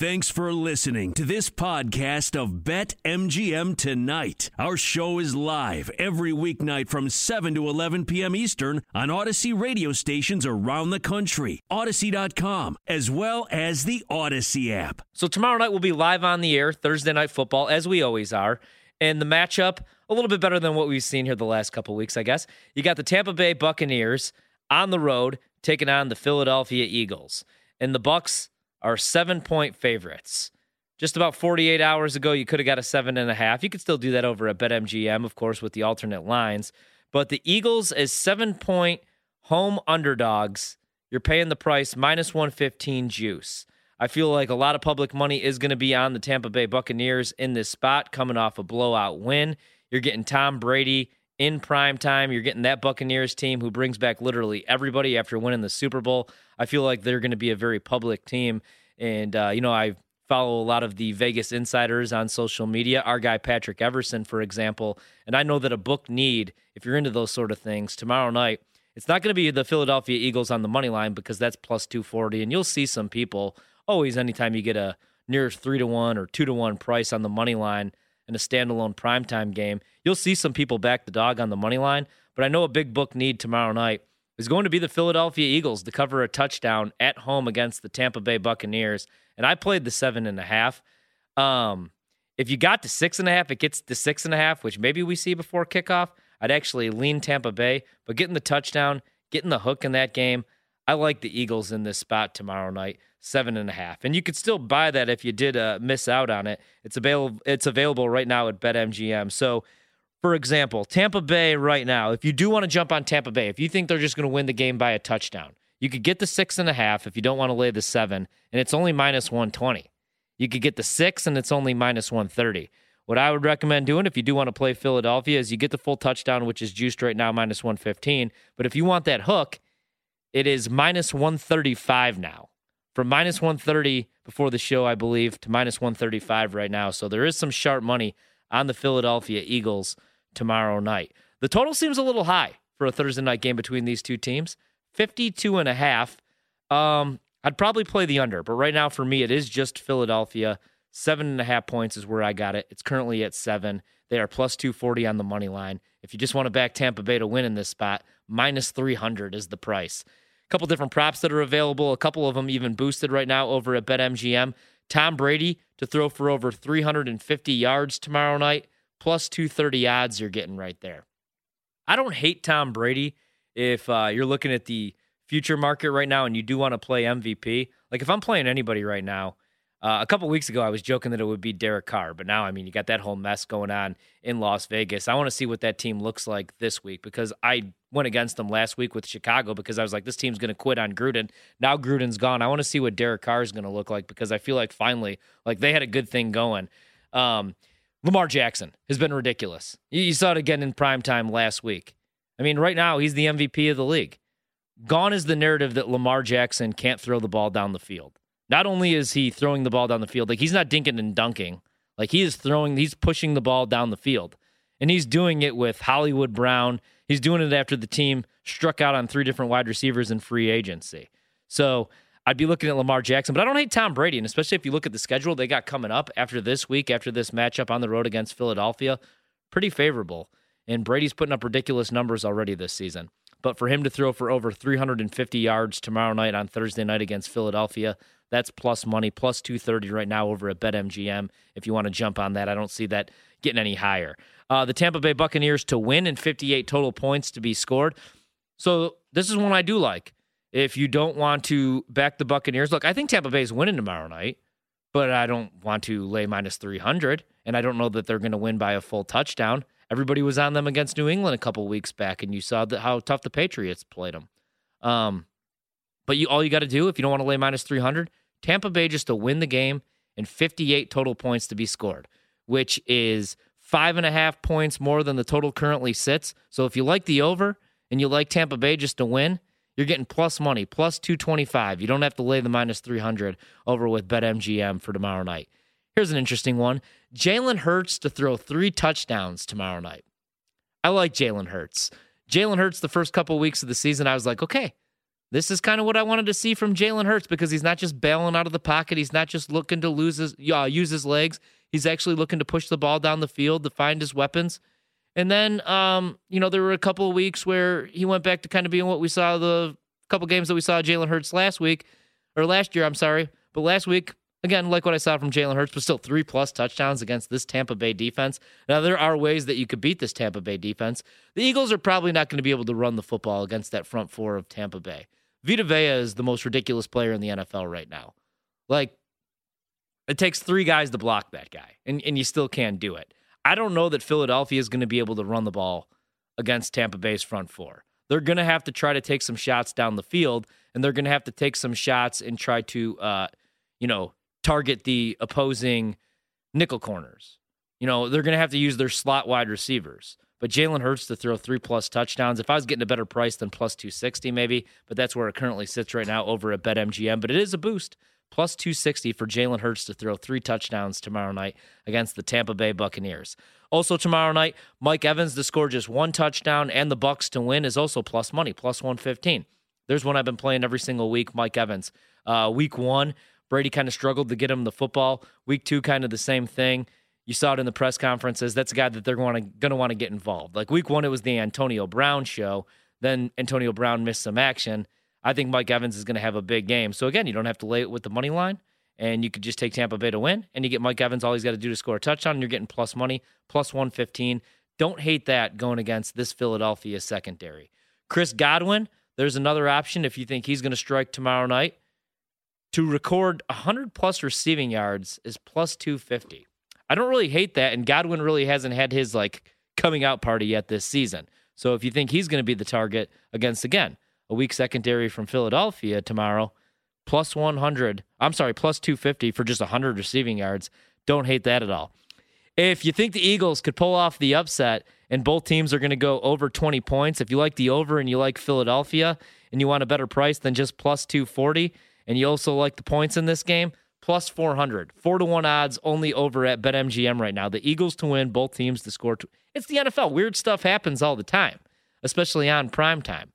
Thanks for listening to this podcast of Bet MGM Tonight. Our show is live every weeknight from 7 to 11 p.m. Eastern on Audacy radio stations around the country, Audacy.com, as well as the Audacy app. So tomorrow night we'll be live on the air, Thursday night football, as we always are. And the matchup, a little bit better than what we've seen here the last couple weeks, I guess. You got the Tampa Bay Buccaneers on the road taking on the Philadelphia Eagles. And the Bucs are seven point favorites. Just about 48 hours ago, you could have got a seven and a half. You could still do that over at BetMGM, of course, with the alternate lines. But the Eagles as seven point home underdogs, you're paying the price minus 115 juice. I feel like a lot of public money is going to be on the Tampa Bay Buccaneers in this spot, coming off a blowout win. You're getting Tom Brady in prime time. You're getting that Buccaneers team who brings back literally everybody after winning the Super Bowl. I feel like they're going to be a very public team. And, uh, you know, I follow a lot of the Vegas insiders on social media, our guy Patrick Everson, for example. And I know that a book need, if you're into those sort of things, tomorrow night, it's not going to be the Philadelphia Eagles on the money line because that's plus 240. And you'll see some people always, anytime you get a near three to one or two to one price on the money line in a standalone primetime game, you'll see some people back the dog on the money line. But I know a big book need tomorrow night is going to be the Philadelphia Eagles to cover a touchdown at home against the Tampa Bay Buccaneers. And I played the seven and a half. Um, if you got to six and a half, it gets to six and a half, which maybe we see before kickoff. I'd actually lean Tampa Bay, but getting the touchdown, getting the hook in that game, I like the Eagles in this spot tomorrow night, seven and a half. And you could still buy that if you did uh, miss out on it. It's available. It's available right now at BetMGM. So for example, Tampa Bay right now, if you do want to jump on Tampa Bay, if you think they're just going to win the game by a touchdown, you could get the six and a half if you don't want to lay the seven, and it's only minus 120. You could get the six, and it's only minus 130. What I would recommend doing if you do want to play Philadelphia is you get the full touchdown, which is juiced right now minus 115. But if you want that hook, it is minus 135 now. From minus 130 before the show, I believe, to minus 135 right now. So there is some sharp money on the Philadelphia Eagles tomorrow night. The total seems a little high for a Thursday night game between these two teams 52 and a half. Um, I'd probably play the under, but right now for me, it is just Philadelphia. Seven and a half points is where I got it. It's currently at seven. They are plus 240 on the money line. If you just want to back Tampa Bay to win in this spot, minus 300 is the price. Couple different props that are available, a couple of them even boosted right now over at BetMGM. Tom Brady to throw for over 350 yards tomorrow night plus 230 odds you're getting right there. I don't hate Tom Brady if uh, you're looking at the future market right now and you do want to play MVP. Like if I'm playing anybody right now, uh, a couple weeks ago I was joking that it would be Derek Carr, but now I mean you got that whole mess going on in Las Vegas. I want to see what that team looks like this week because I went against them last week with Chicago because I was like this team's going to quit on Gruden. Now Gruden's gone. I want to see what Derek Carr is going to look like because I feel like finally like they had a good thing going. Um, Lamar Jackson has been ridiculous. You saw it again in prime time last week. I mean, right now, he's the MVP of the league. Gone is the narrative that Lamar Jackson can't throw the ball down the field. Not only is he throwing the ball down the field, like he's not dinking and dunking, like he is throwing, he's pushing the ball down the field. And he's doing it with Hollywood Brown. He's doing it after the team struck out on three different wide receivers in free agency. So I'd be looking at Lamar Jackson, but I don't hate Tom Brady. And especially if you look at the schedule they got coming up after this week, after this matchup on the road against Philadelphia, pretty favorable. And Brady's putting up ridiculous numbers already this season. But for him to throw for over 350 yards tomorrow night on Thursday night against Philadelphia, that's plus money, plus 230 right now over at BetMGM. If you want to jump on that, I don't see that getting any higher. Uh, the Tampa Bay Buccaneers to win and 58 total points to be scored. So this is one I do like if you don't want to back the Buccaneers, look, I think Tampa Bay is winning tomorrow night, but I don't want to lay minus 300, and I don't know that they're going to win by a full touchdown. Everybody was on them against New England a couple weeks back, and you saw the, how tough the Patriots played them. Um, but you all you got to do if you don't want to lay minus 300, Tampa Bay just to win the game and 58 total points to be scored, which is five and a half points more than the total currently sits. So if you like the over and you like Tampa Bay just to win, you're getting plus money, plus 225. You don't have to lay the minus 300 over with BetMGM for tomorrow night. Here's an interesting one Jalen Hurts to throw three touchdowns tomorrow night. I like Jalen Hurts. Jalen Hurts, the first couple weeks of the season, I was like, okay, This is kind of what I wanted to see from Jalen Hurts because he's not just bailing out of the pocket. He's not just looking to lose his, uh, use his legs. He's actually looking to push the ball down the field to find his weapons. And then, um, you know, there were a couple of weeks where he went back to kind of being what we saw the couple games that we saw Jalen Hurts last week or last year. I'm sorry, but last week Again, like what I saw from Jalen Hurts, but still three plus touchdowns against this Tampa Bay defense. Now, there are ways that you could beat this Tampa Bay defense. The Eagles are probably not going to be able to run the football against that front four of Tampa Bay. Vita Vea is the most ridiculous player in the NFL right now. Like, it takes three guys to block that guy, and, and you still can't do it. I don't know that Philadelphia is going to be able to run the ball against Tampa Bay's front four. They're going to have to try to take some shots down the field, and they're going to have to take some shots and try to, uh, you know, target the opposing nickel corners. You know, they're going to have to use their slot wide receivers. But Jalen Hurts to throw three plus touchdowns. If I was getting a better price than plus 260, maybe, but that's where it currently sits right now over at BetMGM. But it is a boost. Plus 260 for Jalen Hurts to throw three touchdowns tomorrow night against the Tampa Bay Buccaneers. Also tomorrow night, Mike Evans to score just one touchdown and the Bucs to win is also plus money, plus 115. There's one I've been playing every single week, Mike Evans. Uh, week one, Brady kind of struggled to get him the football. Week two, kind of the same thing. You saw it in the press conferences. That's a guy that they're going to want to get involved. Like week one, it was the Antonio Brown show. Then Antonio Brown missed some action. I think Mike Evans is going to have a big game. So again, you don't have to lay it with the money line, and you could just take Tampa Bay to win, and you get Mike Evans. All he's got to do to score a touchdown, and you're getting plus money, plus one fifteen. Don't hate that going against this Philadelphia secondary. Chris Godwin, there's another option if you think he's going to strike tomorrow night to record 100 plus receiving yards is plus 250. I don't really hate that, and Godwin really hasn't had his like coming out party yet this season. So if you think he's going to be the target against again a weak secondary from Philadelphia tomorrow, plus 100. I'm sorry, plus 250 for just 100 receiving yards. Don't hate that at all. If you think the Eagles could pull off the upset and both teams are going to go over 20 points, if you like the over and you like Philadelphia and you want a better price than just plus 240, and you also like the points in this game, plus 400. Four to one odds only over at BetMGM right now. The Eagles to win, both teams to score. It's the NFL. Weird stuff happens all the time, especially on prime time.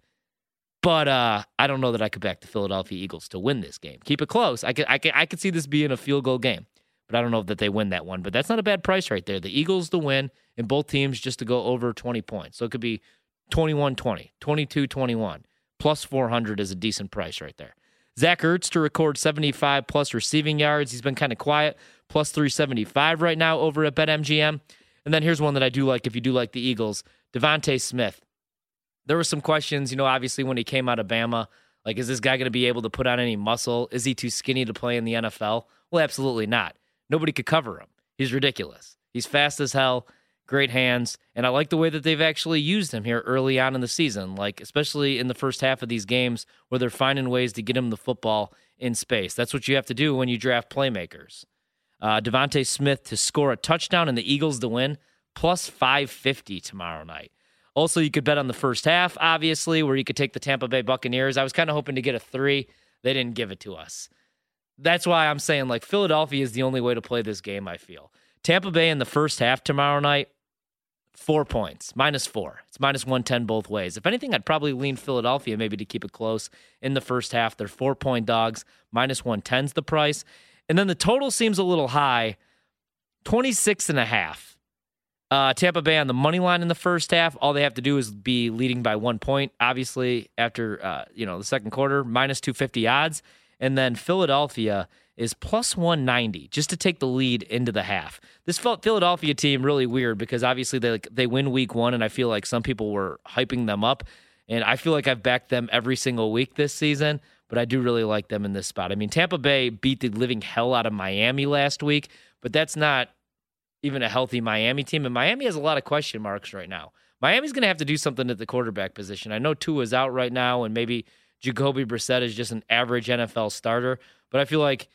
But uh, I don't know that I could back the Philadelphia Eagles to win this game. Keep it close. I could, I could, I could see this being a field goal game, but I don't know that they win that one. But that's not a bad price right there. The Eagles to win and both teams just to go over 20 points. So it could be 21 20, 22 21. Plus 400 is a decent price right there. Zach Ertz to record 75 plus receiving yards. He's been kind of quiet, plus 375 right now over at BetMGM. And then here's one that I do like if you do like the Eagles DeVonta Smith. There were some questions, you know, obviously when he came out of Bama, like, is this guy going to be able to put on any muscle? Is he too skinny to play in the NFL? Well, absolutely not. Nobody could cover him. He's ridiculous. He's fast as hell great hands, and I like the way that they've actually used him here early on in the season, like especially in the first half of these games where they're finding ways to get him the football in space. That's what you have to do when you draft playmakers. Uh, DeVonta Smith to score a touchdown and the Eagles to win, plus 550 tomorrow night. Also, you could bet on the first half, obviously, where you could take the Tampa Bay Buccaneers. I was kind of hoping to get a three. They didn't give it to us. That's why I'm saying, like, Philadelphia is the only way to play this game, I feel. Tampa Bay in the first half tomorrow night, Four points, minus four. It's minus 110 both ways. If anything, I'd probably lean Philadelphia maybe to keep it close in the first half. They're four point dogs, minus 110's the price. And then the total seems a little high 26 and a half. Uh, Tampa Bay on the money line in the first half. All they have to do is be leading by one point. Obviously, after uh, you know the second quarter, minus 250 odds. And then Philadelphia is plus 190 just to take the lead into the half. This Philadelphia team really weird because obviously they like, they win week 1 and I feel like some people were hyping them up and I feel like I've backed them every single week this season, but I do really like them in this spot. I mean, Tampa Bay beat the living hell out of Miami last week, but that's not even a healthy Miami team and Miami has a lot of question marks right now. Miami's going to have to do something at the quarterback position. I know Tua is out right now and maybe Jacoby Brissett is just an average NFL starter, but I feel like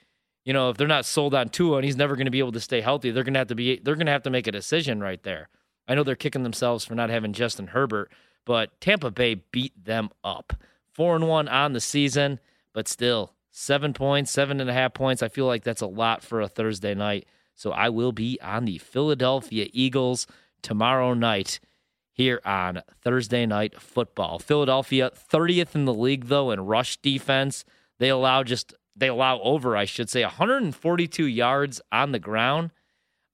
you know, if they're not sold on Tua and he's never going to be able to stay healthy, they're going to have to be they're going to have to make a decision right there. I know they're kicking themselves for not having Justin Herbert, but Tampa Bay beat them up. Four and one on the season, but still seven points, seven and a half points. I feel like that's a lot for a Thursday night. So I will be on the Philadelphia Eagles tomorrow night here on Thursday Night Football. Philadelphia, 30th in the league, though, in rush defense. They allow just, they allow over, I should say, 142 yards on the ground.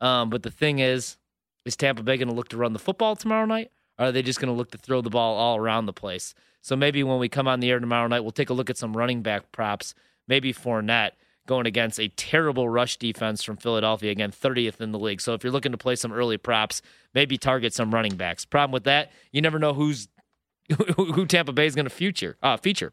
Um, but the thing is, is Tampa Bay going to look to run the football tomorrow night? Or are they just going to look to throw the ball all around the place? So maybe when we come on the air tomorrow night, we'll take a look at some running back props. Maybe Fournette going against a terrible rush defense from Philadelphia. Again, 30th in the league. So if you're looking to play some early props, maybe target some running backs. Problem with that, you never know who's who Tampa Bay is going to future uh, feature.